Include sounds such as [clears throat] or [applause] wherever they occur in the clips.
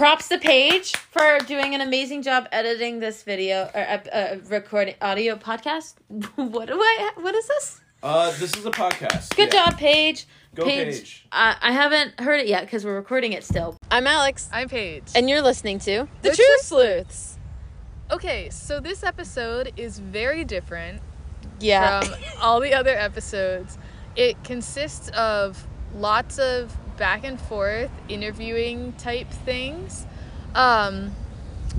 props to Paige for doing an amazing job editing this video or uh, uh, recording audio podcast. [laughs] what do I? What is this? Uh, this is a podcast. Good Yeah. job, Paige. Go Paige. I, I haven't heard it yet because we're recording it still. I'm Alex, I'm Paige. and you're listening to The Truth Sleuths. Okay, so this episode is very different Yeah. from all the other episodes. It consists of lots of back and forth interviewing type things. Um,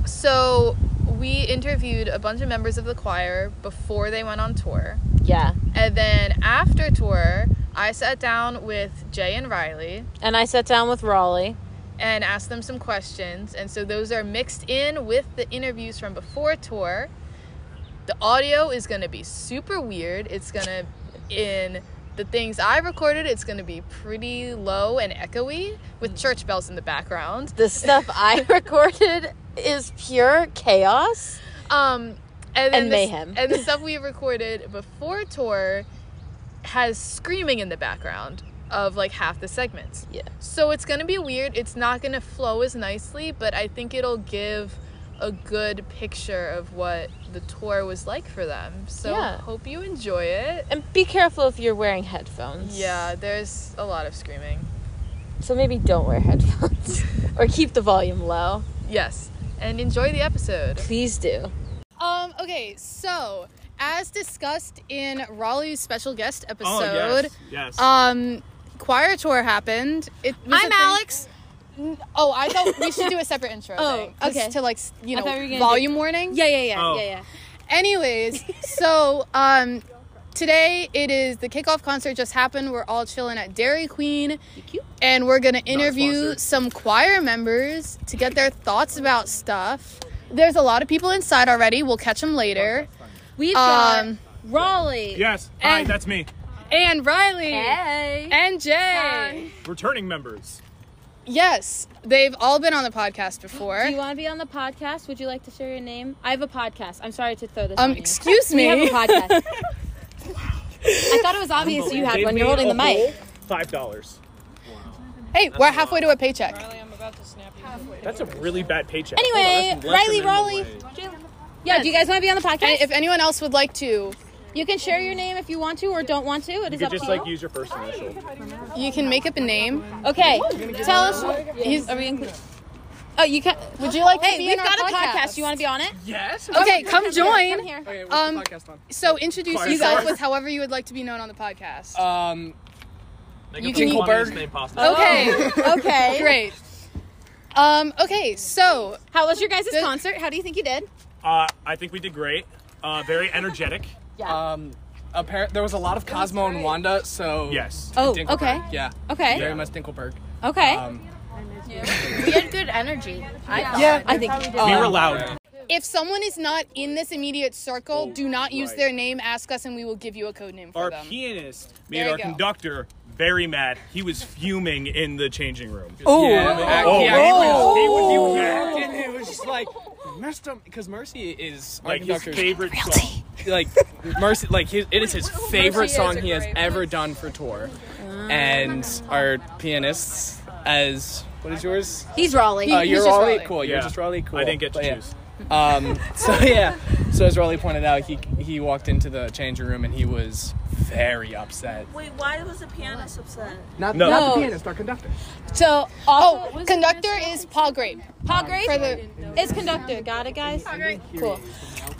so we interviewed a bunch of members of the choir before they went on tour. yeah. And then after tour, I sat down with Jay and Riley And I sat down with Raleigh. and asked them some questions. And so those are mixed in with the interviews from before tour. The audio is going to be super weird. It's going to, in the things I recorded, it's going to be pretty low and echoey with church bells in the background. The stuff I [laughs] recorded is pure chaos. Um, and, And the, mayhem. And the [laughs] stuff we recorded before tour has screaming in the background of like half the segments. Yeah. So it's gonna be weird. It's not gonna flow as nicely, but I think it'll give a good picture of what the tour was like for them. So Yeah. hope you enjoy it. And be careful if you're wearing headphones. Yeah, there's a lot of screaming. So maybe don't wear headphones [laughs] or keep the volume low. Yes. And enjoy the episode. Please do. Um, okay, so as discussed in Raleigh's special guest Oh, episode, yes. yes. um, choir tour happened. It was a I'm thing- Alex. Oh, I thought we should do a separate intro. [laughs] Oh, thing, okay. To like, you know, we were gonna volume warning. Yeah, yeah, yeah, Oh. yeah, yeah. Anyways, [laughs] so um, today it is the kickoff concert just happened. We're all chilling at Dairy Queen, and we're gonna interview some choir members to get their thoughts about stuff. There's a lot of people inside already. We'll catch them later. We've got Um, Raleigh. Yes. Hi, And- that's me. and Riley Hey. and Jay. Returning members. Yes, they've all been on the podcast before. Do you want to be on the podcast? Would you like to share your name? I have a podcast. I'm sorry to throw this. um, on you. excuse We have a me. podcast. [laughs] I thought it was obvious you had one. You're holding the mic. Five dollars. Hey, we're halfway to a paycheck. Riley, I'm about to snap you. That's a really bad paycheck. Anyway, Riley, Raleigh. minimum Yeah, do you guys want to be on the And podcast? if anyone else would like to, you can share your name if you want to or don't want to. It You is could up just to like you. use your first initial. you can make up a name. Okay, tell us. He's, are we including? Oh, you can. Would you like to Hey, be we've in our got a podcast? podcast. You want to be on it? Yes. Okay, come join. Come here. Okay, what's Um, the podcast on? So introduce Choir yourself star. with however you would like to be known on the podcast. Um, Make You up can the eat- funniest name possible. okay, [laughs] Okay. [laughs] great. Um, okay, so How was your guys' The- concert? How do you think you did? Uh, I think we did great. Uh, very energetic. Um, appar- there was a lot of Cosmo and Wanda, so Yes. Oh, Dinkleberg, okay. Yeah, Okay. very much Dinkleberg. Okay. Um, we had good energy. I thought. Yeah. I think. we were loud. if someone is not in this immediate circle, do not use right. their name. Ask us, and we will give you a code name for Our them. pianist There made you our go. conductor very mad. He was fuming in the changing room. oh, Oh. yeah, he was, he was, he Oh. was acting, it was just like messed up because Mercy is Like his conductor's- favorite song. like Mercy, like his, it is his favorite is song a he has great ever done for tour, and our pianists as what is yours? He's Raleigh. Uh, he's you're just Raleigh. Raleigh. Cool. You're Yeah. just Raleigh. Cool. I didn't get to But yeah. choose. Um, so [laughs] yeah, so as Raleigh pointed out, he he walked into the changing room and he was very upset. Wait, why was the pianist upset? Not, No. not the pianist, our conductor. So, Oh, conductor is Paul Grape. Paul Grape For the is conductor. Got it, guys. Paul Grape. Cool.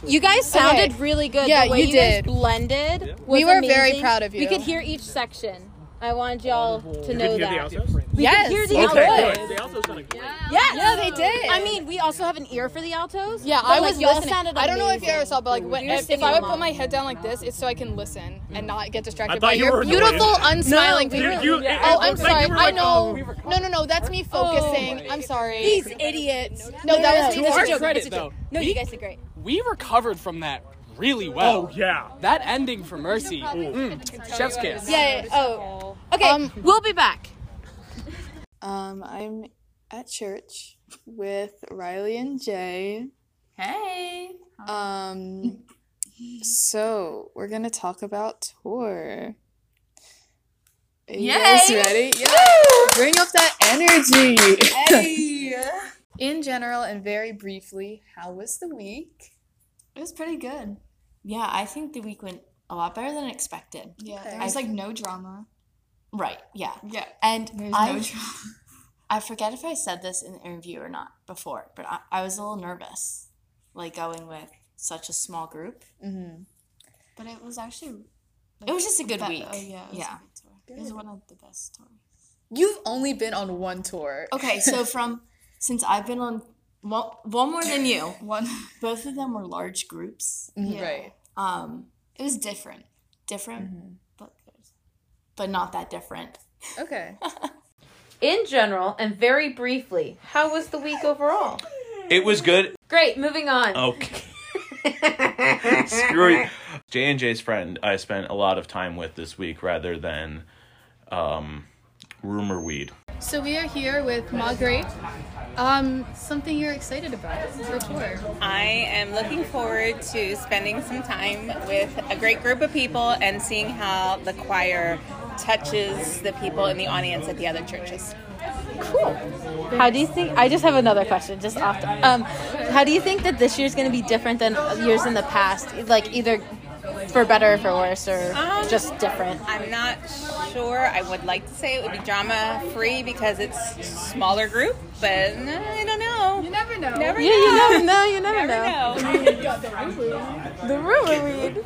You guys sounded Okay. really good. Yeah, the way you you, guys did. blended. Was We were very proud of you. We could hear each section. I wanted y'all to You know could hear that. the altos? We Yes. could hear the Okay, altos. good. The altos sounded great. Yes. Yeah, they did. I mean, we also have an ear for the altos. Yeah, but, I like, was y'all listening. sounded I don't know if you ever saw, but like when, if, if I would put my head down like this, it's so I can listen and not get distracted by you your annoyed. beautiful, unsmiling No, we face. You- you- Yeah. Oh, I'm looked like sorry. you I like, know. oh. No, no, no. That's me focusing. I'm sorry. These idiots. No, that was To me. our That's a joke. credit, a joke. though, No, you guys did great. we recovered from that really well. Oh yeah. That ending for Mercy, mm, chef's kiss. Yeah. yeah. Oh. Okay. Um, we'll be back. Um, I'm at church with Riley and Jay. Hey. Um, so we're gonna talk about tour. Are you guys ready? Yeah. Bring up that energy. Hey. In general and very briefly, how was the week? It was pretty good. Yeah, I think the week went a lot better than expected. Yeah, Okay. there was like no drama. Right, yeah. Yeah, And there's I, no. [laughs] I forget if I said this in the interview or not before, but I, I was a little nervous, like going with such a small group. Mm-hmm. But it was actually. It was just a good be- week. Oh yeah, it was Yeah. It was one of the best tours. You've only been on one tour. Okay, so [laughs] from since I've been on one, one more than you, [laughs] One. both of them were large groups. Mhm, Yeah. Right. Um, It was different, different, Mm-hmm. But not that different. Okay. [laughs] In general and very briefly, how was the week overall? It was good. Great, moving on. Okay. [laughs] Screw it. J and J's friend I spent a lot of time with this week rather than um, rumor weed. So we are here with Margaret. Um, something you're excited about for tour. I am looking forward to spending some time with a great group of people and seeing how the choir touches the people in the audience at the other churches. Cool. How do you think? I just have another question, just off. The, um, how do you think that this year's going to be different than years in the past? Like either for better or for worse, or Um, just different? I'm not sure. I would like to say it would be drama free because it's smaller group, but I don't know. You never know. Never Yeah, know. you never know. You never, Never know. know. [laughs] The rumor weed.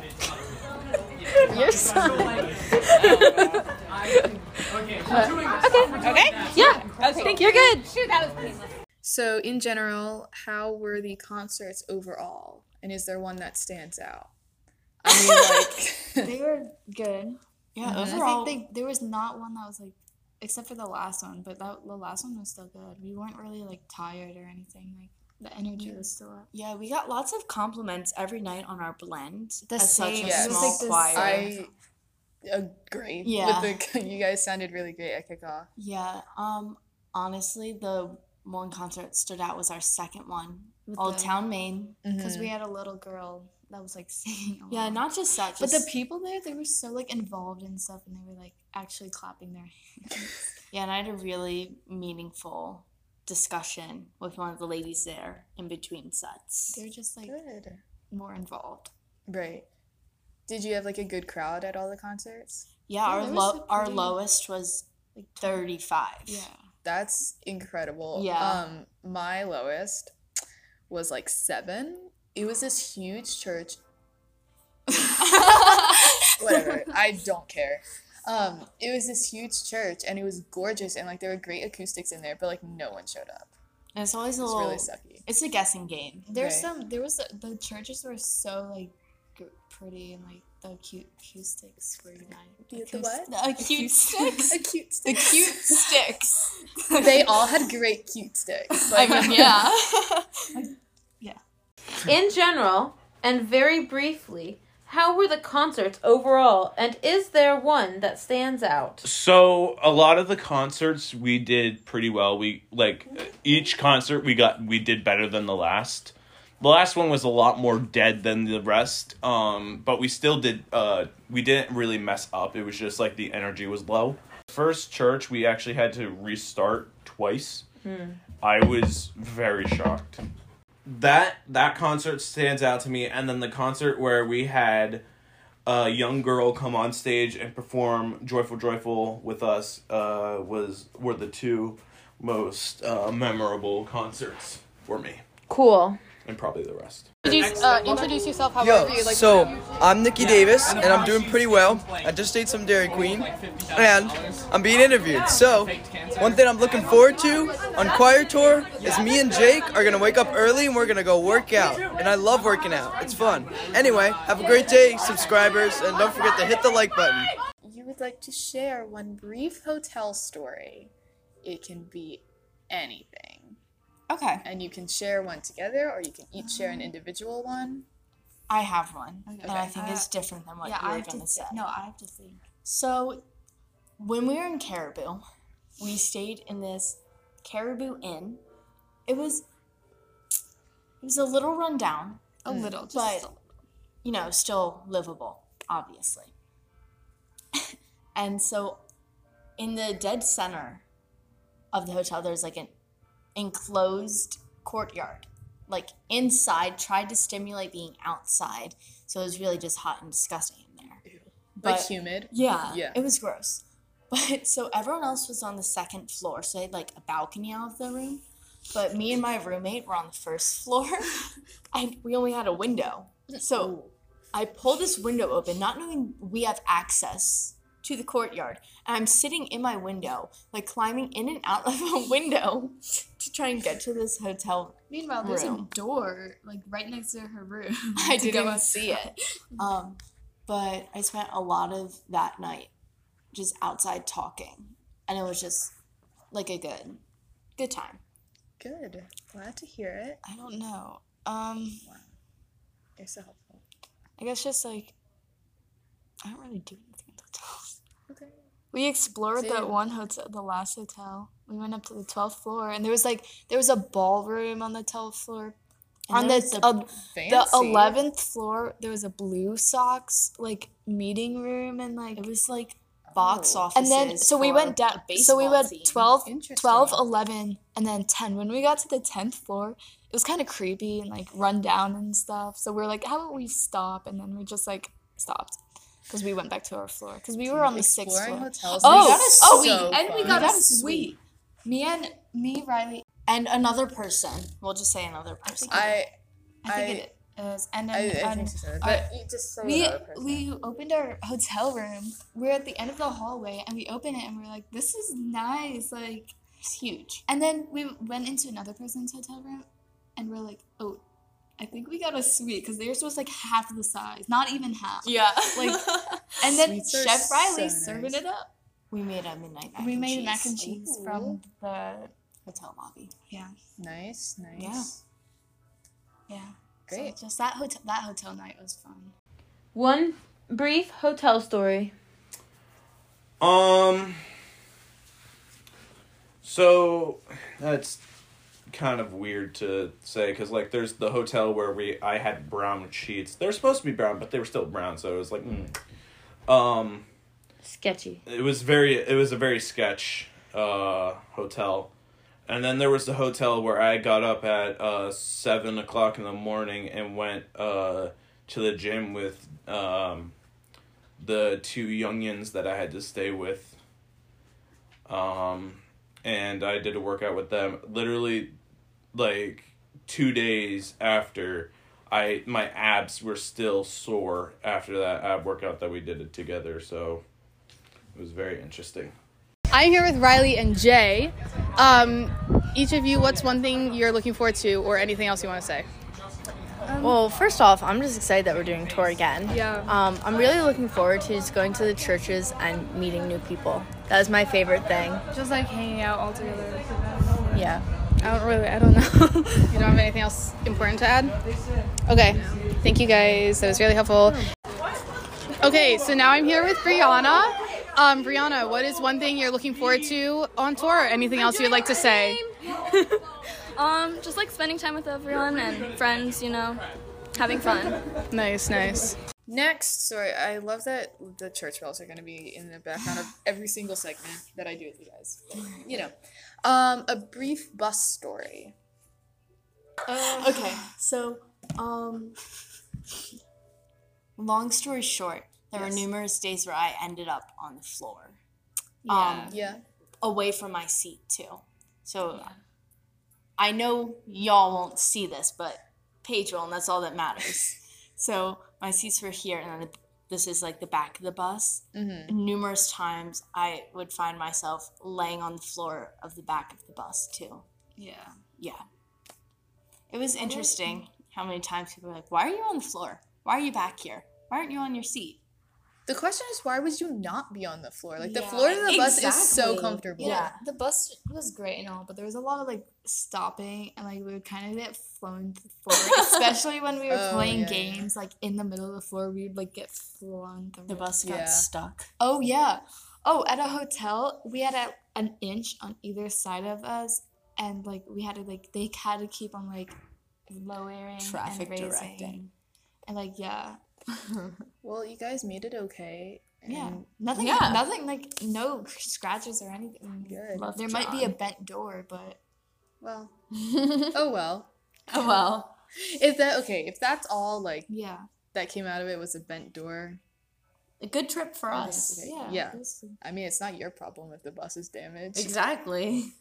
[laughs] Your son. [laughs] okay. Okay? Yeah. Okay. You're good. Shoot, that was painless. So, in general, how were the concerts overall? And is there one that stands out? I mean, [laughs] like, They were good. Yeah, I overall, think they, there was not one that was like, except for the last one, but that the last one was still good. We weren't really like tired or anything. Like the energy was still up. yeah, we got lots of compliments every night on our blend. The as such a same- Yes. small like the choir. I agree. Yeah. With the, [laughs] you guys sounded really great at kickoff. Yeah, um, honestly, the one concert that stood out was our second one, With Old the- Town Maine. Because we had a little girl that was like [laughs] singing. Yeah, not just that, But the people there, they were so like involved and stuff, and they were like actually clapping their [laughs] hands. yeah, and I had a really meaningful discussion with one of the ladies there in between sets. They're just like Good. more involved. Right. Did you have like a good crowd at all the concerts? Yeah, Yeah, our there was low, our lowest was Like thirty five. Yeah. That's incredible. Yeah. Um, my lowest was like seven. It was this huge church. [laughs] Whatever. I don't care. Um, it was this huge church and it was gorgeous and like there were great acoustics in there, but like no one showed up. And it's always a It was little. really sucky. It's a guessing game. There's Right. some. There was the, the churches were so like g- pretty and like the cute acoustics were nice. The what? The acute sticks. A [laughs] cute the cute sticks. [laughs] they all had great cute sticks. [laughs] I Like, mean, yeah. In general and very briefly, how were the concerts overall? And is there one that stands out? So a lot of the concerts we did pretty well. We like each concert we got we did better than the last. The last one was a lot more dead than the rest. Um, but we still did. Uh, we didn't really mess up. It was just like the energy was low. First church we actually had to restart twice. I was very shocked. That that concert stands out to me, and then the concert where we had a young girl come on stage and perform "Joyful Joyful" with us uh, was were the two most uh, memorable concerts for me, Cool. and probably the rest. Introduce, uh, introduce yourself Yo, you like. so I'm Nikki Davis, and I'm doing pretty well. I just ate some Dairy Queen, and I'm being interviewed. So, one thing I'm looking forward to on choir tour is me and Jake are gonna wake up early and we're gonna go work out. And I love working out. It's fun. Anyway, have a great day, subscribers, and don't forget to hit the like button. you would like to share one brief hotel story. It can be anything. Okay, And you can share one together or you can each share an individual one. I have one, and I Okay. think it's uh, different than what yeah, you I were have to gonna say. say. No, I have to think. So, when we were in Caribou, we stayed in this Caribou Inn. It was it was a little run down, A mm. little, just but a- you know, still livable, obviously. [laughs] and so, in the dead center of the hotel, there's like an enclosed courtyard, like inside. Tried to stimulate being outside, so it was really just hot and disgusting in there. But- humid. Yeah, Yeah. it was gross. But so everyone else was on the second floor, so they had like a balcony out of the room. But me and my roommate were on the first floor, [laughs] and we only had a window. So I pull this window open, not knowing we have access to the courtyard. And I'm sitting in my window, like climbing in and out [laughs] of a window to try and get to this hotel. Meanwhile, there's room. a door like right next to her room. [laughs] I didn't go even up- see it. Um, but I spent a lot of that night just outside talking, and it was just like a good, good time. Good. Glad to hear it. I don't know. Um, You're so helpful. I guess just like I don't really do anything at the hotels. Okay. We explored that one hotel, the last hotel. We went up to the twelfth floor, and there was like there was a ballroom on the twelfth floor. And on the uh, the eleventh floor, there was a Blue Sox like meeting room, and like It was like box Oh. offices. and then so we went down a so we went team. 12, 12 11 and then 10 when we got to the 10th floor it was kind of creepy and like run down and stuff so we are like how about we stop and then we just like stopped because we went back to our floor because we were on the sixth floor hotels. oh makes got a it oh so and we got, We got a oh, a suite me and me riley and another person. We'll just say another person. I i think I- it is and then I and think so. our- But you just say we we opened our hotel room. We're at the end of the hallway, and we open it, and we're like, "This is nice!" Like, It's huge. and then we went into another person's hotel room, and we're like, "Oh, I think we got a suite because theirs was like half the size, not even half." Yeah. Like, [laughs] and then Sweets Chef Riley so serving nice. it up. we made a midnight mac we and made cheese. mac and cheese from the hotel lobby. yeah nice, nice. Yeah. yeah. Great. So just that hotel that hotel night was fun. One brief hotel story. Um. So that's kind of weird to say because like there's the hotel where we I had brown sheets. They're supposed to be brown, but they were still brown, so it was like, mm. um, Sketchy. it was very it was a very sketch uh hotel. And then there was the hotel where I got up at uh seven o'clock in the morning and went uh to the gym with um the two youngins that I had to stay with. Um and I did a workout with them literally like two days after I my abs were still sore after that ab workout that we did it together, so it was very interesting. I'm here with Riley and Jay. Um, each of you, what's one thing you're looking forward to, or anything else you want to say? Well, first off, I'm just excited that we're doing tour again. Yeah. Um, I'm really looking forward to just going to the churches and meeting new people. That is my favorite thing. Just like hanging out all together. Yeah. I don't really, I don't know. [laughs] you don't have anything else important to add? Okay. Thank you guys. That was really helpful. Okay, so now I'm here with Brianna. Um, Brianna, what is one thing you're looking forward to on tour? Or anything else you'd like to say? [laughs] Um, just like spending time with everyone and friends, you know, having fun. Nice, nice. Next, sorry, I love that the church bells are going to be in the background of every single segment that I do with you guys. You know, um, a brief bus story. Okay, so um, long story short, there Yes. were numerous days where I ended up on the floor. Yeah. Um, Yeah. away from my seat too. So I know y'all won't see this, but Paige will, and that's all that matters. [laughs] so my seats were here, and then this is like the back of the bus. Mm-hmm. Numerous times I would find myself laying on the floor of the back of the bus too. Yeah. Yeah. It was interesting how many times people were like, Why are you on the floor? Why are you back here? Why aren't you on your seat? The question is, why would you not be on the floor? Like the Yeah, floor of the bus is so comfortable. Yeah, the bus was great and all, but there was a lot of like stopping and like we would kind of get flown to the floor, [laughs] especially when we were Oh, playing yeah, yeah. games like in the middle of the floor. We'd like get flown through. The bus got Yeah. stuck. Oh yeah. Oh, at a hotel, we had a, an inch on either side of us, and like we had to like they had to keep on like lowering Traffic and raising, directing. and like yeah, [laughs] Well, you guys made it okay. yeah, nothing, Yeah. nothing like no scratches or anything. Good. Love There might be a bent door, but Well, [laughs] oh well. Oh well. Is that okay? If that's all like Yeah. that came out of it was a bent door. A good trip for oh, us. okay. Yeah. Yeah. this- I mean, it's not your problem if the bus is damaged. Exactly.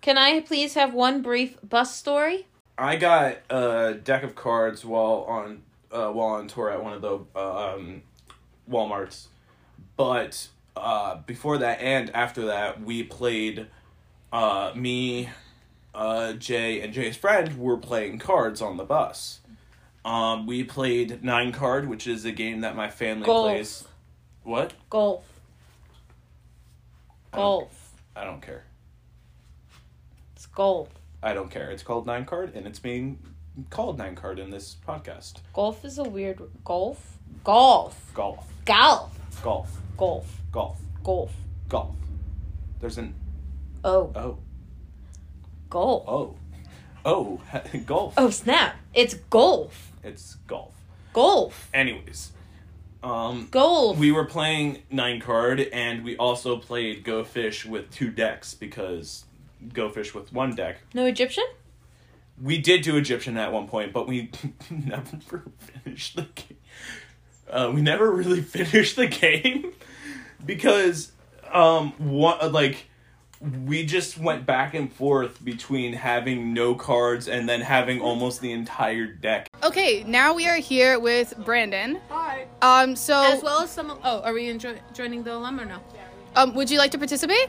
Can I please have one brief bus story? I got a deck of cards while on uh, while on tour at one of the uh, um, WalMarts, but uh, before that and after that, we played. Uh, me, uh, Jay, and Jay's friend were playing cards on the bus. Um, we played nine card, which is a game that my family Golf. plays. What? Golf. I Golf. I don't care. It's golf. I don't care. It's called nine card, and it's being called nine card in this podcast. Golf is a weird golf. Golf. Golf. Golf. Golf. Golf. Golf. Golf. Golf. There's an Oh. oh Golf. oh oh [laughs] golf. Oh snap! It's golf. It's golf. Golf. Anyways, um, Golf. we were playing nine card, and we also played Go Fish with two decks because Go Fish with one deck. No Egyptian. We did do Egyptian at one point, but we [laughs] never finished the game. Uh, we never really [laughs] finished the game because um what like we just went back and forth between having no cards and then having almost the entire deck. Okay, now we are here with Brandon. Hi. Um. So, As well as some. Oh, are we enjoy- joining the alum or no? um, would you like to participate?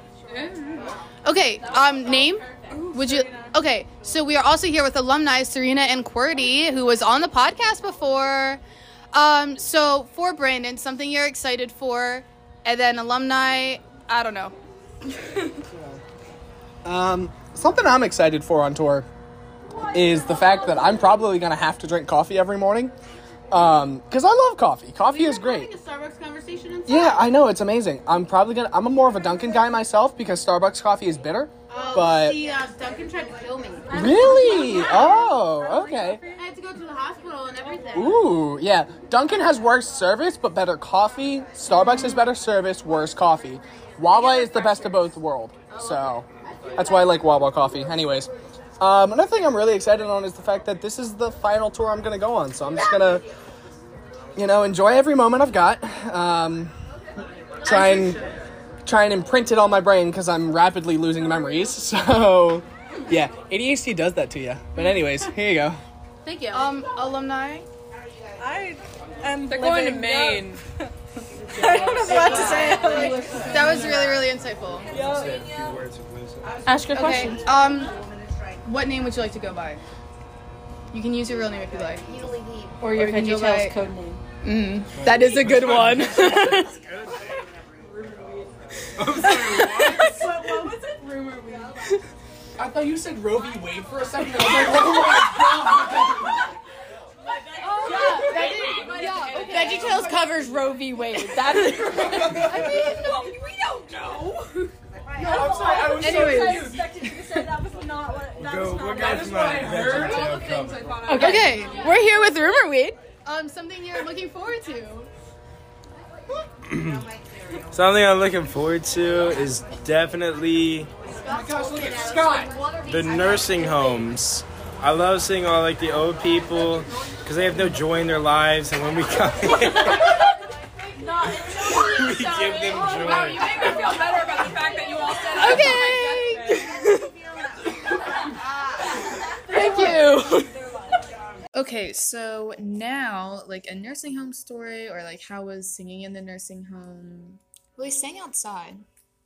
Okay. Um. Name. Would you? Okay. So we are also here with alumni Serena and QWERTY, who was on the podcast before. Um. So for Brandon, something you're excited for, and then alumni. I don't know. [laughs] Um, something I'm excited for on tour is the fact that I'm probably gonna have to drink coffee every morning. Um, cause I love coffee. Coffee is great. Starbucks conversation inside. Yeah, I know it's amazing. I'm probably gonna. I'm a more of a Dunkin' guy myself because Starbucks coffee is bitter. But See, uh, Dunkin' tried to kill me. really, oh, okay. I had to go to the hospital and everything. Ooh, yeah. Dunkin' has worse service but better coffee. Starbucks has better service, worse coffee. Wawa is the best of both worlds. So that's why I like Wawa coffee. Anyways, um, another thing I'm really excited on is the fact that this is the final tour I'm gonna go on. So I'm just gonna, you know, enjoy every moment I've got. Um, try and try and imprint it on my brain because I'm rapidly losing memories. [laughs] So yeah, ADHD does that to you. But anyways, here you go. Thank you. Um. Alumni. I am They're going to Maine. up- [laughs] I don't know what to say. [laughs] That was really really insightful. Ask your Okay. question. Um, what name would you like to go by? You can use your real name if you like. Or your you can go VeggieTales by- code name. Mm, that is a good one. [laughs] what was it? Rumor weed. I thought you said Roe v. Wade for a second. I was like, [laughs] oh yeah, VeggieTales covers Roe v. Wade. That is. [laughs] I mean, no, we don't know. No, I'm sorry. I was Anyways. I expected you to say that was not what. That was not. That is what I heard. All the things I thought. I Okay, we're here with Rumor Weed. Um, something you're looking forward to. [clears throat] Something I'm looking forward to is definitely the nursing homes. I love seeing all like the old people because they have no joy in their lives, and when we come [laughs] in, [laughs] we give them Wow, you joy. make me feel better about the fact that you all said Okay. [laughs] Thank you. Okay, so now like a nursing home story or like how was singing in the nursing home? Well, We sang outside.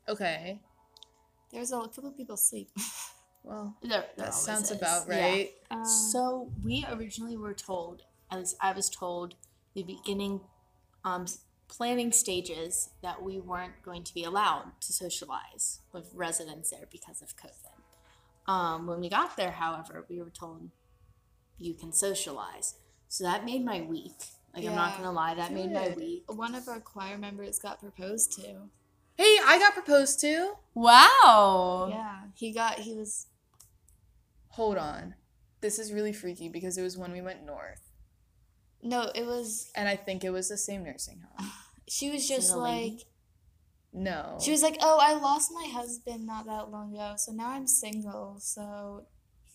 Okay. There was a couple people asleep. [laughs] Well, There- there that sounds is. about Yeah. right. Um, So we originally were told, at least I was told, the beginning, um, planning stages that we weren't going to be allowed to socialize with residents there because of COVID. Um, when we got there, however, we were told you can socialize. So that made my week. Like I'm not gonna lie, that made my week. One of our choir members got proposed to. Hey, I got proposed to. Wow. Yeah, he got. He was. Hold on. This is really freaky because it was when we went north. No, it was. And I think it was the same nursing home. [sighs] She was just a like. No. She was like, "Oh, I lost my husband not that long ago, so now I'm single. So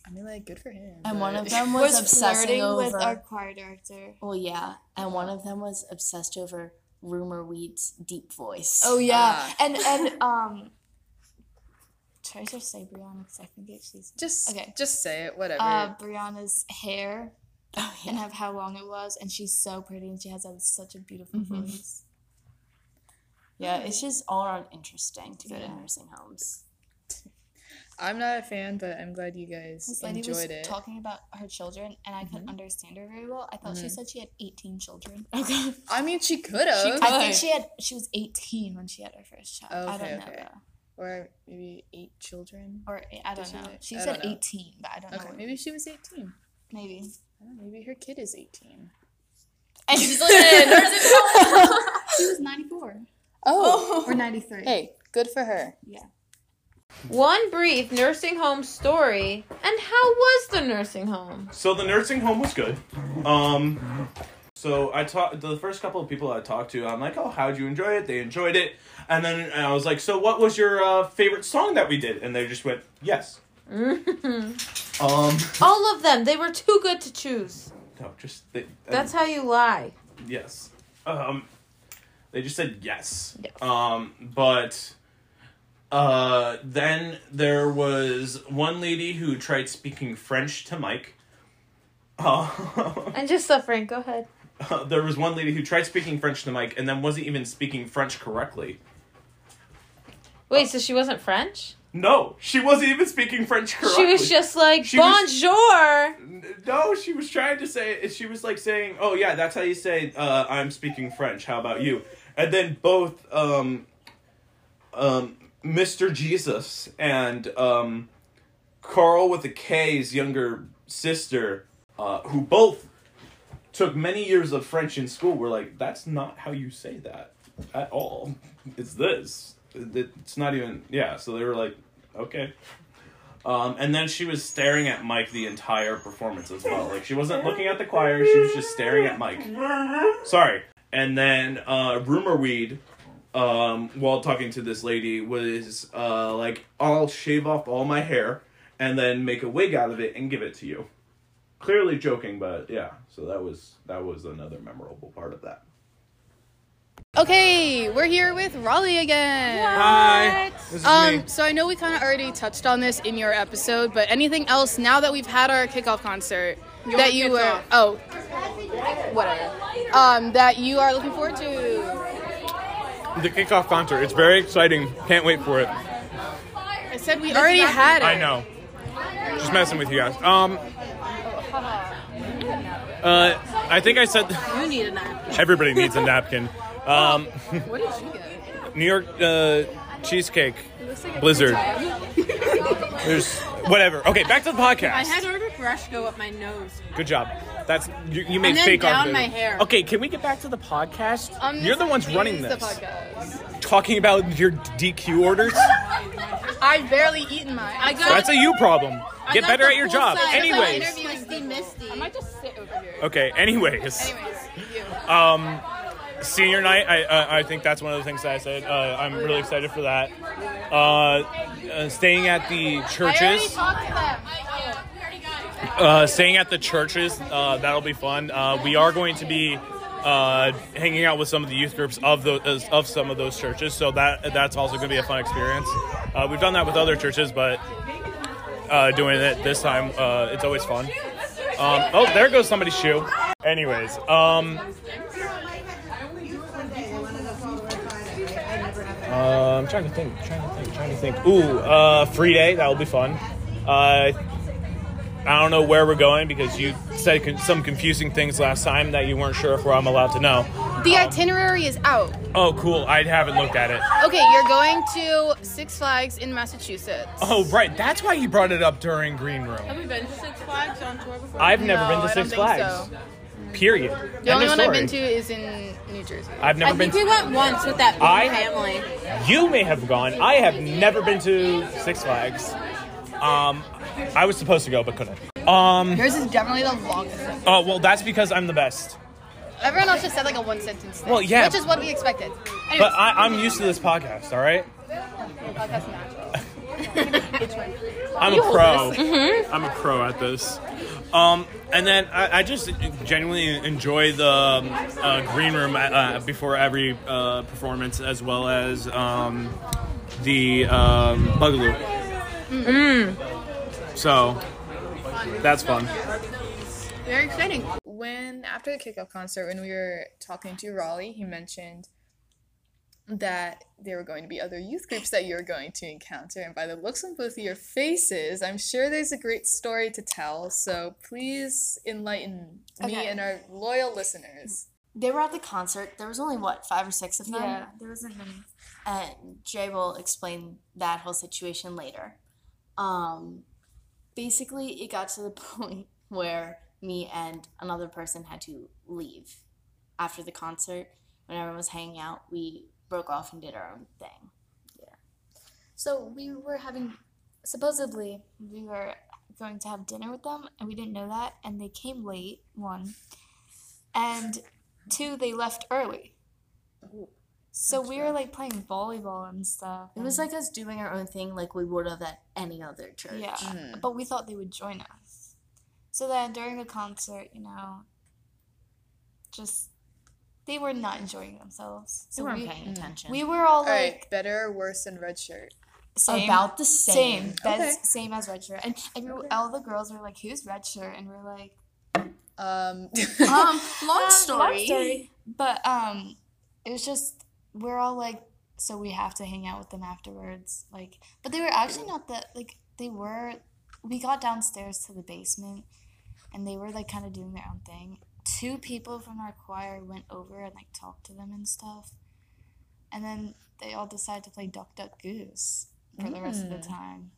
I mean, like, good for him. And one of them [laughs] was, Was obsessing over. with our choir director. well, yeah, and one of them was obsessed over Rumor Weed's deep voice. Oh yeah, and and [laughs] um. Should I just say Brianna? Because I think it's she's Just, okay. just say it. Whatever. Uh, Brianna's hair Oh, and have how long it was, and she's so pretty, and she has a, such a beautiful Mhm. voice. Yeah, it's just all around interesting to go to nursing homes. I'm not a fan, but I'm glad you guys This lady was enjoyed it. talking about her children, and I couldn't understand her very well. I thought she Mhm. said she had 18 children. [laughs] Okay. I mean, she could have. I think she had. She was 18 when she had her first child. I don't know okay. though. Or maybe eight children. Or I don't Did know. say- She said know. 18, but I don't Okay, know. maybe she was 18. Maybe. Know, maybe her kid is 18. And she's [laughs] like, [laughs] She was 94. Oh. Or 93. Hey, good for her. Yeah. One brief nursing home story. And how was the nursing home? So the nursing home was good. Um, so I talked the first couple of people I talked to. I'm like, oh, how'd you enjoy it? They enjoyed it, and then I was like, so what was your uh, favorite song that we did? And they just went, yes. Um, All of them. They were too good to choose. no, just they, That's how you lie. yes. Um, they just said yes. yes. Um, but uh, then there was one lady who tried speaking French to Mike. Uh, [laughs] And just suffering. Go ahead. there was one lady who tried speaking French to Mike and then wasn't even speaking French correctly. Wait, so she wasn't French? No, she wasn't even speaking French correctly. She was just like, She was- bonjour. No, she was trying to say. She was like saying, "Oh yeah, that's how you say uh, I'm speaking French. How about you?" And then both um, um, Mr. Jesus and um, Carl with a K's younger sister, uh, who both took many years of French in school, were like, "That's not how you say that at all. It's this. It's not even yeah." So they were like, "Okay." Um, and then she was staring at Mike the entire performance as well. Like she wasn't looking at the choir; she was just staring at Mike. Sorry. And then uh, Rumor Weed, um, while talking to this lady, was uh, like, "I'll shave off all my hair and then make a wig out of it and give it to you." Clearly joking, but yeah. So that was that was another memorable part of that. Okay, we're here with Raleigh again. Hi, um, me. so I know we kind of already touched on this in your episode, but anything else now that we've had our kickoff concert Your that you were kickoff. oh whatever um that you are looking forward to? The kickoff concert. It's very exciting. Can't wait for it. I said we already had it. I know. Just messing with you guys. Um, uh, I think I said You need a napkin. [laughs] everybody needs a napkin. Um, What did you get? New York uh, cheesecake blizzard. There's whatever. Okay, back to the podcast. I podcast. had ordered brush go up my nose. Good job. That's you, you made And then fake down art. my hair. Okay, can we get back to the podcast? Um, You're the ones is running the this. podcast. Talking about your DQ orders. [laughs] I've barely eaten mine. I That's a you problem. Get better at your job. Anyways. I might just sit over here. Okay. Anyways. Anyways, you. Um, senior night. I uh, I think that's one of the things that I said. Uh, I'm really excited for that. Uh, uh, staying at the churches. talked to them. Uh, staying at the churches. Uh, that'll be fun. Uh, we are going to be. Uh, hanging out with some of the youth groups of those of some of those churches, so that that's also going to be a fun experience. Uh, we've done that with other churches, but uh, doing it this time, uh, it's always fun. Um, oh, there goes somebody's shoe. Anyways, um, I'm trying to think, trying to think, trying to think. Ooh, uh, free day, that'll be fun. Uh, I don't know where we're going because you said con- some confusing things last time that you weren't sure if I'm allowed to know. The itinerary is out. Oh, cool. I haven't looked at it. Okay, you're going to Six Flags in Massachusetts. Oh, right. That's why you brought it up during Green Room. Have we been to Six Flags on tour before? I've never No, been to I don't Six think Flags. so. Period. The End only of one I've been to is in New Jersey. I've never I been think we went once with that big I- family. You may have gone. I have never been to Six Flags. Um, I was supposed to go but couldn't. Um, Yours is definitely the longest. one. oh well, that's because I'm the best. Everyone else just said like a one sentence thing. Well, yeah. Which is what we expected. Anyways, But I, I'm used to this podcast. All right. podcast [laughs] natural. [laughs] I'm a pro. I'm a pro at this. Um, and then I, I just genuinely enjoy the um, uh, green room uh, before every uh, performance, as well as um, the um, Bugaloo. So that's fun. Very exciting. When after the kickoff concert, when we were talking to Raleigh, he mentioned that there were going to be other youth groups that you were going to encounter, and by the looks on both of your faces, I'm sure there's a great story to tell. So please enlighten me Okay. and our loyal listeners. They were at the concert. There was only what five or six of them. Yeah, there wasn't many. and Jay will explain that whole situation later. Um, basically, it got to the [laughs] point where me and another person had to leave after the concert. When everyone was hanging out, we broke off and did our own thing. Yeah. So we were having, supposedly, we were going to have dinner with them, and we didn't know that, and they came late, one, and two, they left early. So we were like playing volleyball and stuff. It was like us doing our own thing, like we would have at any other church. Yeah, Mm-hmm. but we thought they would join us. So then during the concert, you know, just they were not enjoying themselves. They So weren't we, paying attention. We were all All like right, better or worse than red shirt? same, About the same. same, Okay. same as red shirt. And every, all the girls were like, "Who's red shirt?" And we're like, Um, [laughs] um, [laughs] long "Uh, story. But um, it was just we're all like, so we have to hang out with them afterwards. Like, but they were actually not that like they were. We got downstairs to the basement, and they were like kind of doing their own thing. Two people from our choir went over and like talked to them and stuff, and then they all decided to play Duck Duck Goose for the rest of the Mm. time.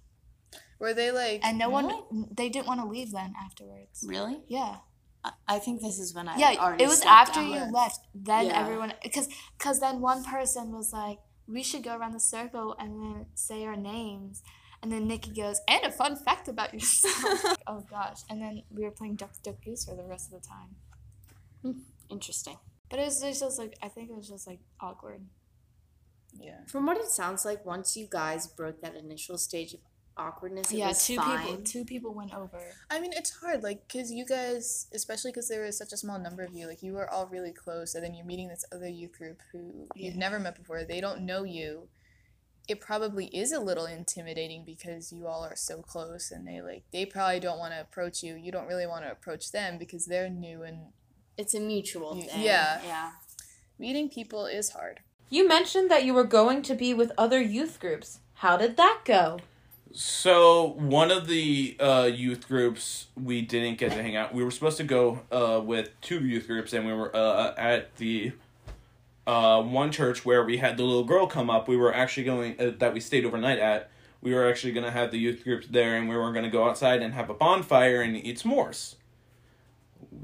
were they like? And no one, they didn't want to leave then afterwards. Really? Yeah. I, I think this is when I Yeah, already it was after out. you left. Then Yeah. everyone, because because then one person was like, we should go around the circle and then say our names. And then Nikki goes, and a fun fact about yourself. [laughs] Oh gosh. And then we were playing Duck Duck Goose for the rest of the time. Hmm. Interesting. But it was just, just like, I think it was just like awkward. Yeah. From what it sounds like, once you guys broke that initial stage of awkwardness, it yeah, was two fine. people, two people went over. I mean, it's hard, like, because you guys, especially because there was such a small number of you, like, you were all really close, and then you're meeting this other youth group who you've never met before. They don't know you. It probably is a little intimidating because you all are so close, and they, like, they probably don't want to approach you. You don't really want to approach them because they're new, and It's a mutual thing. yeah. Yeah. meeting people is hard. You mentioned that you were going to be with other youth groups. How did that go? So one of the uh, youth groups we didn't get to hang out. We were supposed to go uh, with two youth groups, and we were uh, at the uh, one church where we had the little girl come up. We were actually going uh, that we stayed overnight at. We were actually going to have the youth groups there, and we were going to go outside and have a bonfire and eat s'mores.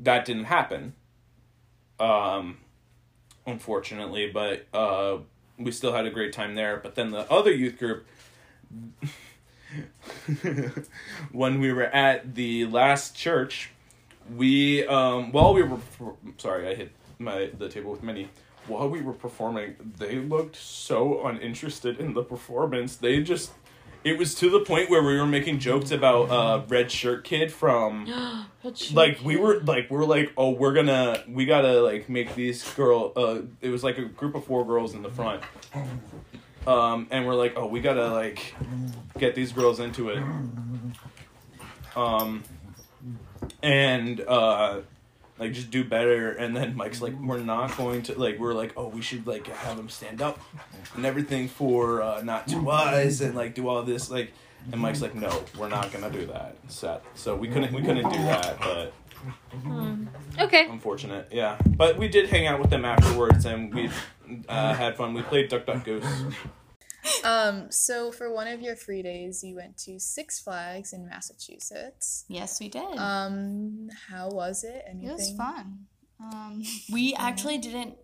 That didn't happen, um, unfortunately. But uh, we still had a great time there. But then the other youth group [laughs] when we were at the last church, we um while we were sorry, I hit my the table with many. While we were performing, they looked so uninterested in the performance. They just it was to the point where we were making jokes about uh red shirt kid from [gasps] like we were like we were like oh we're gonna we gotta like make these girl uh it was like a group of four girls in the front. Um and we're like oh we gotta like get these girls into it. Um and uh like just do better. And then mike's like mm-hmm. we're not going to like we're like oh we should like have them stand up and everything for uh not too mm-hmm. wise and like do all this like and mm-hmm. mike's like no we're not gonna do that. So, so we couldn't we couldn't do that but hmm. Okay. unfortunate yeah. But we did hang out with them afterwards and we uh, had fun. We played duck duck goose Um, so for one of your free days, you went to Six Flags in Massachusetts. Yes, we did. Um, how was it? Anything? It was fun. Um, [laughs] we actually didn't.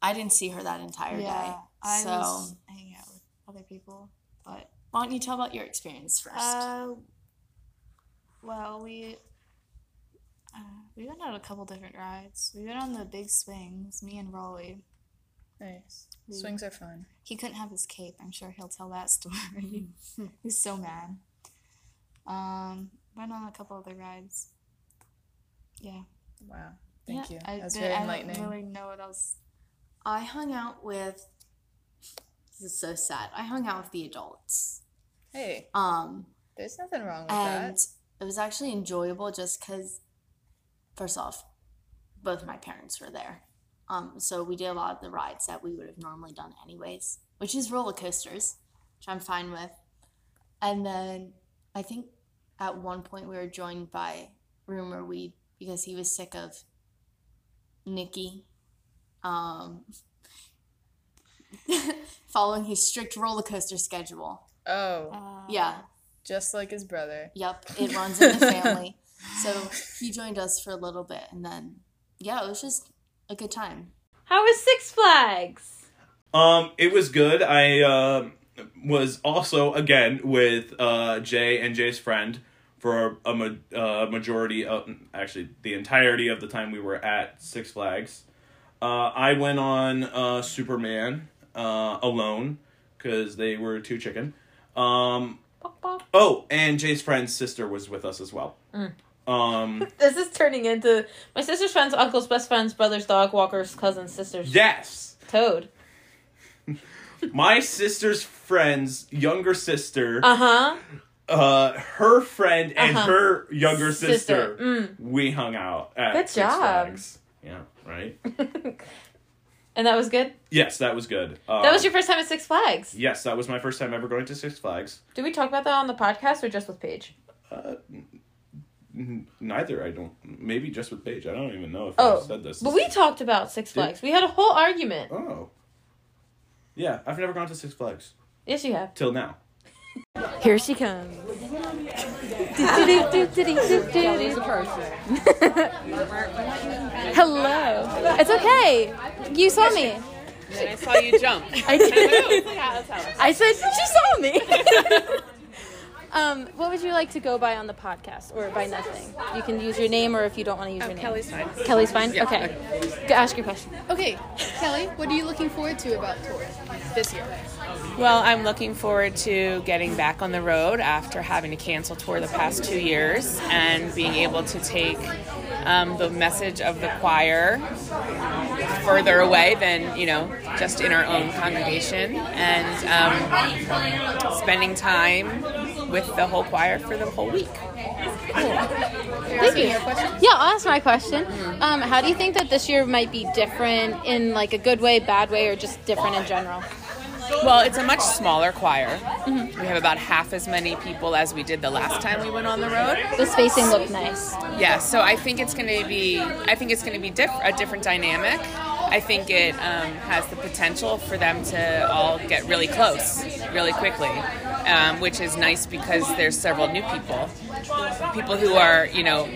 I didn't see her that entire yeah, day. I so was hanging out with other people, but why don't you tell about your experience first? Uh, well, we uh, we went on a couple different rides. We went on the big swings, me and Raleigh. Nice. Swings are fun. He couldn't have his cape. I'm sure he'll tell that [laughs] story. [laughs] He's so mad. Um, went on a couple other rides. Yeah. Wow. Thank Yeah, you. I, That's very I enlightening. don't really know what else. I hung out with. This is so sad. I hung out with the adults. Hey, Um, there's nothing wrong with and that. it was actually enjoyable just because, first off, both my parents were there. Um, so we did a lot of the rides that we would have normally done anyways, which is roller coasters, which I'm fine with. And then I think at one point we were joined by Rumor Weed because he was sick of Nikki. Um, [laughs] following his strict roller coaster schedule. Oh, Yeah. just like his brother. Yep, it runs in the [laughs] family. so he joined us for a little bit, and then yeah, it was just a good time. How was Six Flags? Um, it was good. I uh, was also again with uh, Jay and Jay's friend for a, ma- uh, majority of actually the entirety of the time we were at Six Flags. Uh, I went on uh, Superman uh, alone because they were too chicken. Um, oh, and Jay's friend's sister was with us as well. Um, [laughs] This is turning into my sister's friend's uncle's best friend's brother's dog walker's cousin's sister's yes. toad. [laughs] My sister's friend's younger sister, Uh huh. uh, her friend and Uh-huh. her younger Sister. sister, Mm. we hung out at Good Six job. Flags. Yeah, right. [laughs] And that was good. yes, that was good. Uh, That was your first time at Six Flags. Yes, that was my first time ever going to Six Flags. Did we talk about that on the podcast or just with Paige? Uh, neither. I don't. Maybe just with Paige. I don't even know if Oh, I said this. but we talked about Six Did- Flags. We had a whole argument. Oh. Yeah, I've never gone to Six Flags Yes, you have. till now. Here she comes. [laughs] Hello. It's okay. You saw me. And I saw you jump. I did. Yeah, that's how I said she saw me. [laughs] um, what would you like to go by on the podcast, or by nothing? You can use your name, or if you don't want to use your name, Kelly's fine. Kelly's fine. Yeah, okay. Go ask your question. Okay, Kelly, what are you looking forward to about tour this year? Well, I'm looking forward to getting back on the road after having to cancel tour the past two years and being able to take um, the message of the choir further away than, you know, just in our own congregation and um, spending time with the whole choir for the whole week. Thank you. Yeah, I'll ask my question. Um, how do you think that this year might be different in like a good way, bad way, or just different in general? Well, it's a much smaller choir. We have about half as many people as we did the last time we went on the road. The spacing looked nice. Yeah, so I think it's going to be. I think it's going to be diff- a different dynamic. I think it um, has the potential for them to all get really close, really quickly, um, which is nice because there's several new people, people who are, you know,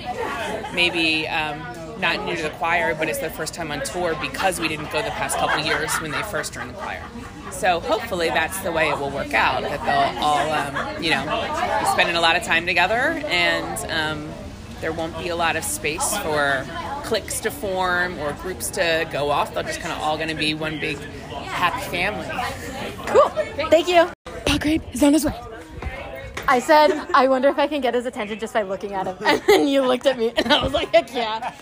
maybe um, not new to the choir, but it's their first time on tour because we didn't go the past couple years when they first joined the choir. So hopefully that's the way it will work out. That they'll all, um, you know, be spending a lot of time together, and um, there won't be a lot of space for cliques to form or groups to go off. They're just kind of all going to be one big happy family. Cool. Thank you. Pa Grape is on his way. I said, I wonder if I can get his attention just by looking at him. [laughs] And then you looked at me, and I was like, heck yeah.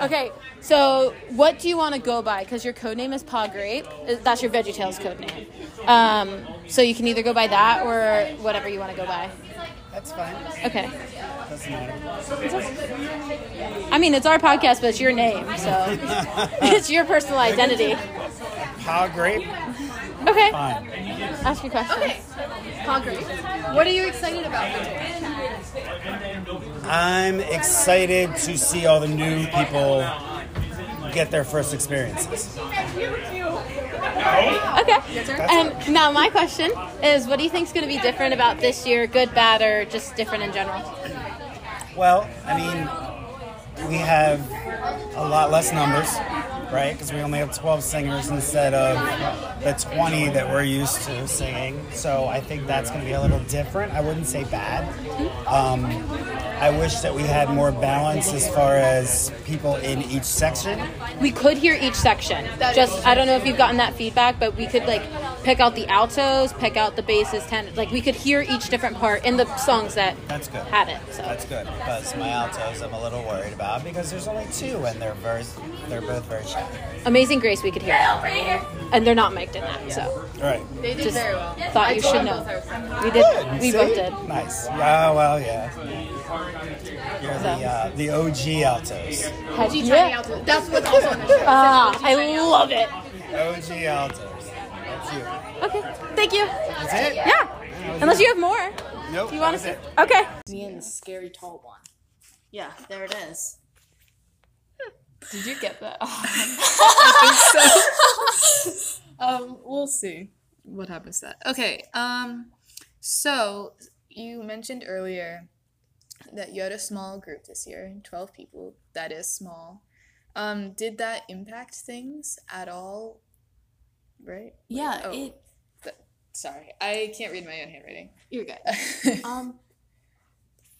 Okay, so what do you want to go by? Because your code name is Pa Grape. Uh, That's your VeggieTales code name. Um, so you can either go by that or whatever you want to go by. That's fine. Okay. Doesn't matter. I mean, it's our podcast, but it's your name, so [laughs] it's your personal identity. How great. Okay. Fine. Ask your question. Okay, Pa Grape, what are you excited about? I'm excited to see all the new people get their first experiences. Okay. And um, now my question is, what do you think is going to be different about this year? Good, bad, or just different in general? Well, I mean, we have a lot less numbers, right? Because we only have 12 singers instead of the 20 that we're used to singing. So I think that's going to be a little different. I wouldn't say bad. Um, I wish that we had more balance as far as people in each section. We could hear each section. Just I don't know if you've gotten that feedback, but we could like pick out the altos, pick out the basses, ten. Like we could hear each different part in the songs that That's good. had it. So That's good because my altos I'm a little worried about because there's only two and they're very they're both very shy. Amazing Grace, we could hear, and they're not mic'd in that. So All right. They did Just very well. thought I you should know. both I was friends. we did. Good. We See? both did. Nice. Yeah. Well, yeah. You're the uh, the OG altos. Had G you alto. That's what's also on the shirt. It says Ah, I love it. OG altos. That's you. Okay, thank you. That's it. Yeah. Unless you have more. Nope. You want to? was it. Okay. Me and the scary tall one. Yeah, there it is. Did you get that? [laughs] [laughs] [laughs] Um, we'll see what happens to that. Okay. Um, so you mentioned earlier that you had a small group this year, twelve people. That is small. Um, did that impact things at all? Right. Yeah, Oh, it. th- sorry, I can't read my own handwriting. You're good. [laughs] um,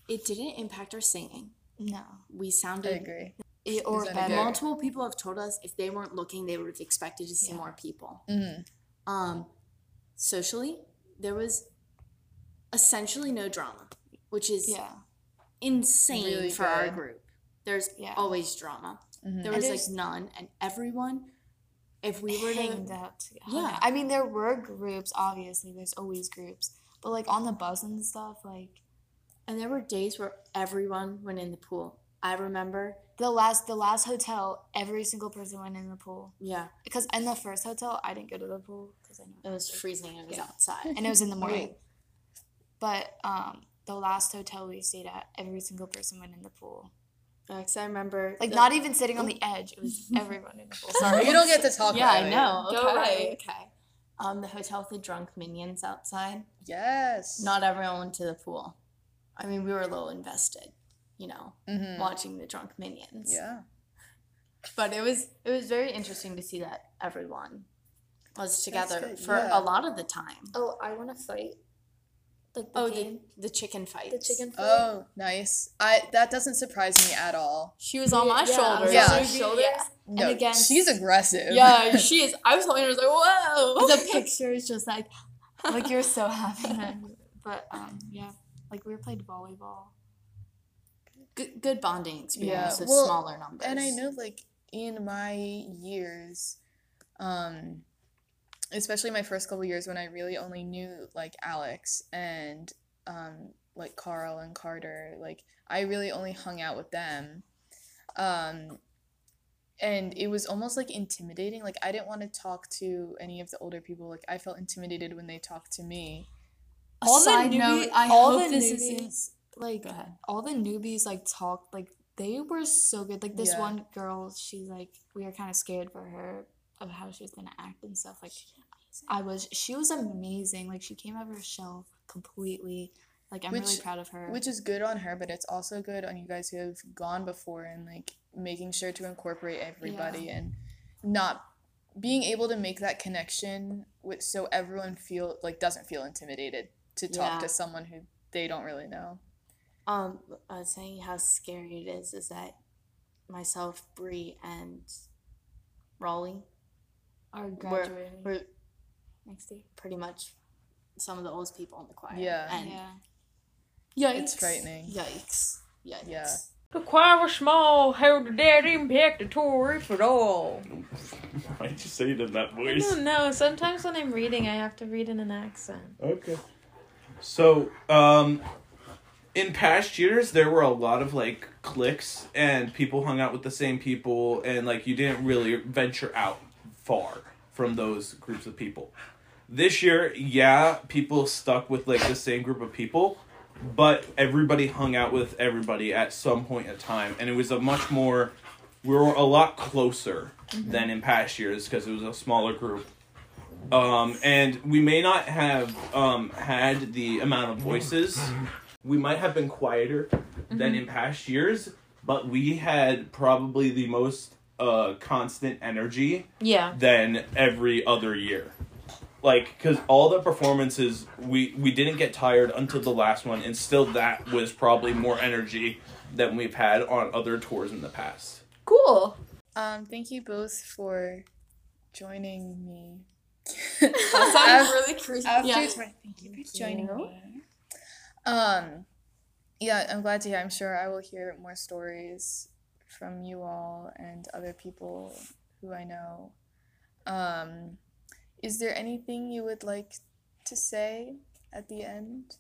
it didn't impact our singing. No. We I sounded. agree. It, or multiple people have told us if they weren't looking, they would have expected to see more people. Mhm. Um, socially, there was essentially no drama, which is Yeah. insane Really for our group. There's Yeah. always drama. Mhm. There was like none, and everyone. If we were hanged to, out together. Yeah. I mean, there were groups, obviously. There's always groups. But, like, on the bus and stuff, like, and there were days where everyone went in the pool. I remember. the last the last hotel, every single person went in the pool. Yeah, Because in the first hotel, I didn't go to the pool because I know it was freezing and it was Yeah. outside. and it was in the [laughs] morning. But um, the last hotel we stayed at, every single person went in the pool. Because I remember, Like the- not even sitting on the [laughs] edge. It was everyone in the pool. [laughs] Sorry. You don't get to talk. Yeah, I it. know. Go Okay, away. okay. Um, the hotel with the drunk minions outside. Yes. Not everyone went to the pool. I mean, we were a little invested, you know, Mhm. watching the drunk minions. Yeah. But it was it was very interesting to see that everyone was together for yeah. a lot of the time. Oh, I want to fight. Like the Oh, game, the, the chicken fight. the chicken fight. Oh, nice. I that doesn't surprise me at all. She was on my Yeah, shoulders. was Yeah. on her shoulders. No, And again, she's aggressive. Yeah, [laughs] she is. I was holding her. I was like, whoa. [laughs] the picture is just like, like you're so happy. [laughs] But um, yeah, like we were playing volleyball. good, good bonding experience Yeah, with well, smaller numbers. And I know, like in my years, um, especially my first couple years when I really only knew like Alex and um, like Carl and Carter, like I really only hung out with them. Um, and it was almost like intimidating. Like I didn't want to talk to any of the older people. Like I felt intimidated when they talked to me. All the newbie- note, I all hope the this newbies- isn't. Like Go ahead. all the newbies like talked like they were so good. Like this Yeah. one girl, she's like we were kind of scared for her of how she was gonna act and stuff. Like I was, she was amazing. Like she came out of her shell completely. Like I'm really proud of her. Which is good on her, but it's also good on you guys who have gone before and like making sure to incorporate everybody and not being able to make that connection with so everyone feel like doesn't feel intimidated to talk Yeah. to someone who they don't really know. Um, I was saying how scary it is. Is that myself, Bree, and Raleigh Are we're, graduating we're next year. pretty much some of the oldest people in the choir. Yeah. and Yeah. yikes, It's frightening. Yikes, yikes. Yeah. The choir was small. How did that impact the tour, if at all? [laughs] Why'd you say it in that voice? I don't know. Sometimes when I'm reading, I have to read in an accent. Okay. So, um, in past years, there were a lot of like cliques, and people hung out with the same people, and like you didn't really venture out far from those groups of people. This year, yeah, people stuck with like the same group of people, but everybody hung out with everybody at some point in time, and it was a much more. We were a lot closer than in past years because it was a smaller group um, and we may not have um, had the amount of voices. We might have been quieter than in past years, but we had probably the most uh, constant energy Yeah. than every other year. like because all the performances we we didn't get tired until the last one, and still that was probably more energy than we've had on other tours in the past. Cool. Um, thank you both for joining me. [laughs] That sounded really creepy. After Yeah. thank you for joining me. Um, yeah, I'm glad to hear. I'm sure I will hear more stories from you all and other people who I know. Um, is there anything you would like to say at the end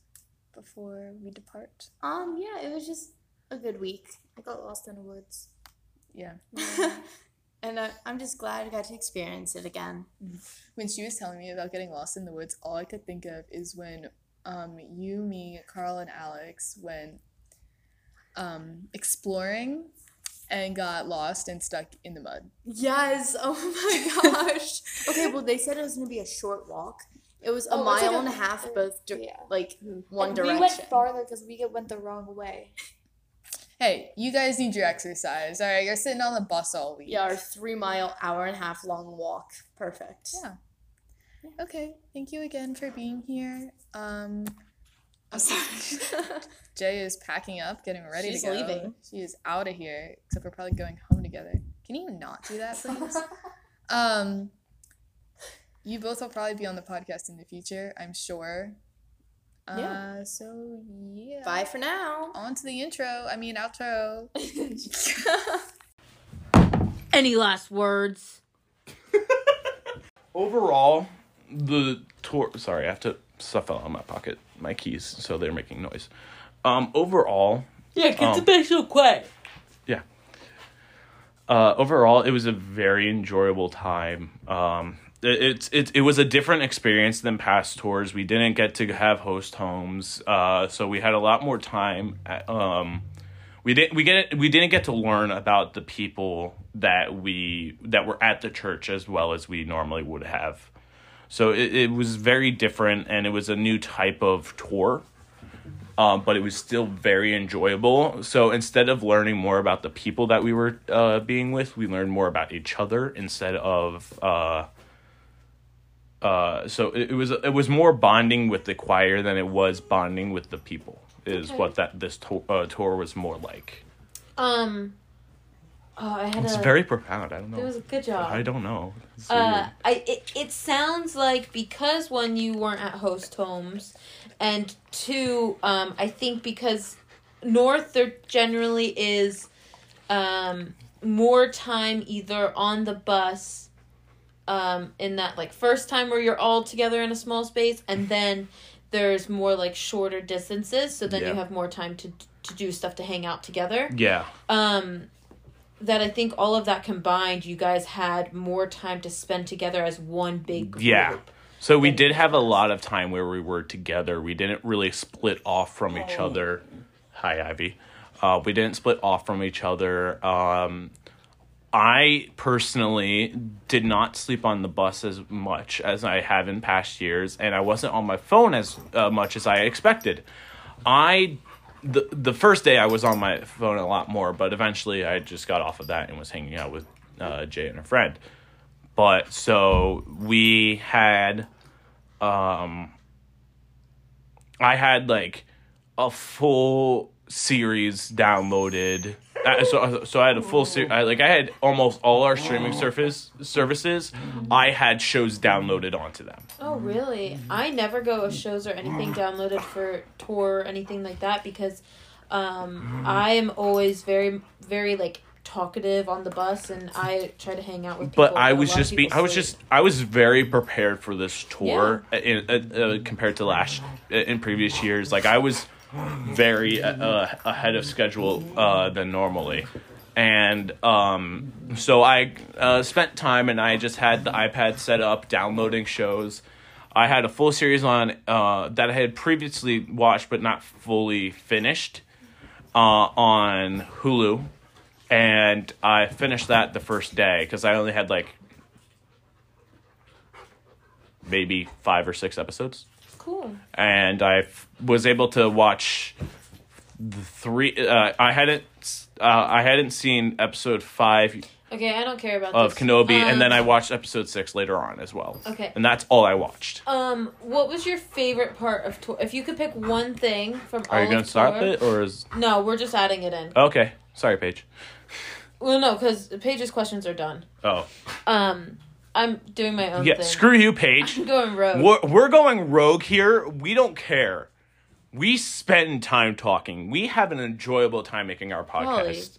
before we depart? Um, yeah, it was just a good week. I got lost in the woods. Yeah. [laughs] and I, I'm just glad I got to experience it again. When she was telling me about getting lost in the woods, all I could think of is when um, you, me, Carl, and Alex went um, exploring and got lost and stuck in the mud. Yes. [laughs] Oh my gosh. okay, well they said it was gonna be a short walk. It was a Oh, it's like mile a- and a half, both di- like one And direction. We went farther because we went the wrong way. Hey, you guys need your exercise. All right, you're sitting on the bus all week. Yeah, our three mile, hour and a half long walk. Perfect. Yeah. Okay, thank you again for being here. Um, [laughs] Jay is packing up, getting ready She's to go. leaving. She is out of here, except we're probably going home together. Can you not do that, please? [laughs] um, you both will probably be on the podcast in the future, I'm sure. Yeah. Uh, so yeah. Bye for now. On to the intro. I mean outro. [laughs] Any last words? Overall, the tour. Sorry, I have to stuff fell out of my pocket. My keys, so they're making noise. Um, overall, Yeah, get the um, bass real quick. yeah. Uh, overall, it was a very enjoyable time. Um, it, it's it, it was a different experience than past tours. We didn't get to have host homes, uh, so we had a lot more time. At, um, we didn't we get we didn't get to learn about the people that we that were at the church as well as we normally would have. So it, it was very different, and it was a new type of tour um, but it was still very enjoyable. So instead of learning more about the people that we were uh, being with, we learned more about each other instead of. Uh, uh, so it, it was it was more bonding with the choir than it was bonding with the people. Is Okay. what that this to- uh, tour was more like. Um. Oh, I had It's a. very profound. I don't know. It was a good job. I don't know. It's Uh, I it, it sounds like because one you weren't at host homes, and two, um, I think because north there generally is, um, more time either on the bus, um, in that like first time where you're all together in a small space, and [laughs] then there's more like shorter distances, so then Yeah. you have more time to to do stuff to hang out together yeah. um that I think all of that combined, you guys had more time to spend together as one big group. Yeah. So we did have a lot of time where we were together. We didn't really split off from each other. Hi, Ivy. Uh, we didn't split off from each other. Um, I personally did not sleep on the bus as much as I have in past years, and I wasn't on my phone as uh, much as I expected. I the the first day I was on my phone a lot more, but eventually I just got off of that and was hanging out with uh, Jay and a friend. But so we had, um, I had like a full series downloaded. Uh, so so I had a full series. I, like I had almost all our streaming surface services. I had shows downloaded onto them. Oh, really? I never go with shows or anything downloaded for tour or anything like that because um, I am always very, very like talkative on the bus and I try to hang out with people. but I was just being, I was just, I was very prepared for this tour in, uh, uh, compared to last in previous years. Like I was very uh, uh, ahead of schedule uh, than normally, and um, so I uh, spent time and I just had the iPad set up, downloading shows. I had a full series on uh, that I had previously watched but not fully finished uh, on Hulu, and I finished that the first day because I only had like maybe five or six episodes, cool. and I f- was able to watch the three. Uh, I hadn't uh, I hadn't seen episode five Okay, I don't care about of this. Kenobi, and then Um, I watched episode six later on as well. Okay. and that's all I watched. Um, what was your favorite part of tour? If you could pick one thing from all Are you gonna start tour- it or is No, we're just adding it in. okay? Sorry, Paige. Well, no, because Paige's questions are done. Oh Um, I'm doing my own yeah, thing. screw you, Paige. I'm going rogue. We're, we're going rogue here. We don't care. We spend time talking. We have an enjoyable time making our podcast.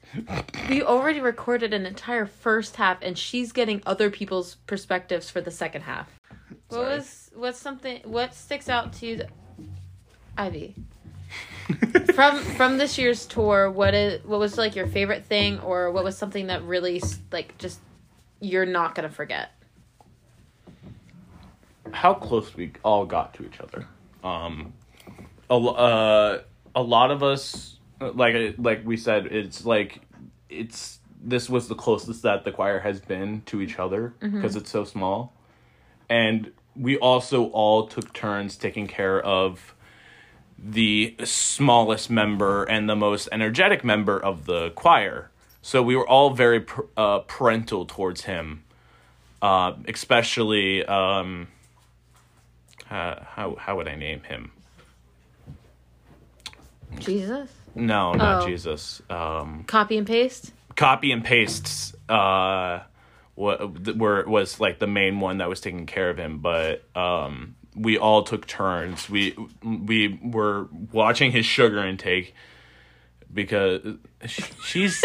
We already recorded an entire first half, and she's getting other people's perspectives for the second half. What Sorry. was what's something? What sticks out to you, th- Ivy? [laughs] from from this year's tour, what is what was like your favorite thing, or what was something that really like just you're not gonna forget? How close we all got to each other. Um, a, uh, a lot of us, like like we said, it's like it's this was the closest that the choir has been to each other because Mhm. it's so small, and we also all took turns taking care of the smallest member and the most energetic member of the choir. So we were all very pr- uh, parental towards him, uh, especially um, uh, how how would I name him? Jesus. No, not Oh. Jesus. Um, Copy and paste. copy and pastes uh what were was like the main one that was taking care of him but um we all took turns we we were watching his sugar intake because sh- she's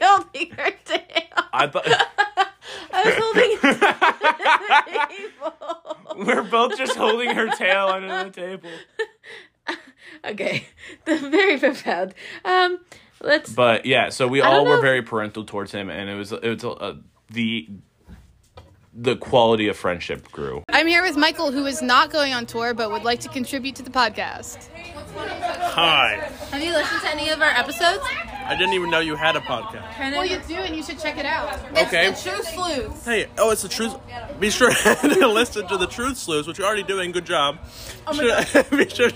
holding her tail. i thought I was holding. [laughs] we're both just holding her tail under the [laughs] table okay, [laughs] the very profound. Um, let's. but yeah so we I all were know. very parental towards him and it was it was uh, the the quality of friendship grew I'm here with Michael, who is not going on tour but would like to contribute to the podcast. Hi. Have you listened to any of our episodes? I didn't even know you had a podcast. Well, you do, and you should check it out. Okay. It's the True Sleuth. Hey, oh, it's the truth. Be sure [laughs] to listen to the Truth Sleuths, which you're already doing. Good job. Oh my Sure- [laughs] Be sure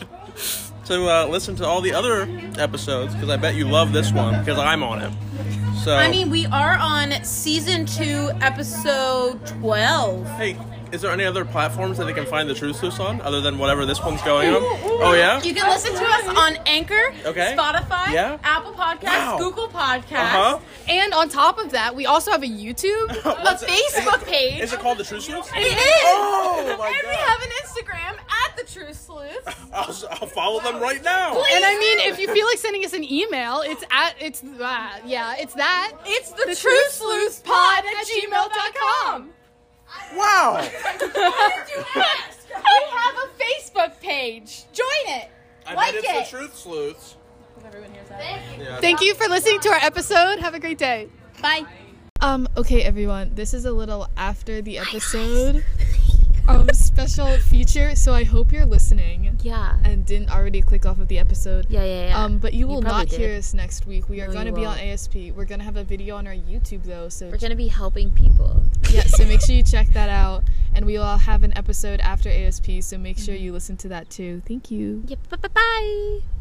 to uh, listen to all the other episodes because I bet you love this one because I'm on it. So, I mean, we are on season two, episode 12. hey, is there any other platforms that they can find the Truth Sleuths on other than whatever this one's going on? Oh yeah. You can listen to us on Anchor, Okay. Spotify, Yeah. Apple Podcasts, Wow. Google Podcasts. Uh-huh. And on top of that, we also have a YouTube, [laughs] a Facebook [laughs] page. Is it called the Truth Sleuths? It is. Oh my and we have an Instagram at the True Sleuth. [laughs] I'll, I'll follow them right now. And I mean, if you feel like sending us an email, it's at it's that yeah, it's that. It's the, True Sleuth Pod at gmail.com. Wow. Why did you ask? [laughs] We have a Facebook page. Join it. I like bet it. the Truth Sleuths. Yeah. Thank you for listening to our episode. Have a great day. Bye. Um, okay, everyone, this is a little after the episode. [laughs] Um, special feature, so I hope you're listening. Yeah. And didn't already click off of the episode. Yeah, yeah, yeah. Um, but you You will probably not hear us next week. We are going to be on. ASP. We're going to have a video on our YouTube, though, so. We're gonna be helping people. yeah, so make sure you [laughs] check that out. And we will have an episode after ASP, so make sure you listen to that too. Thank you. Yep, bye bye.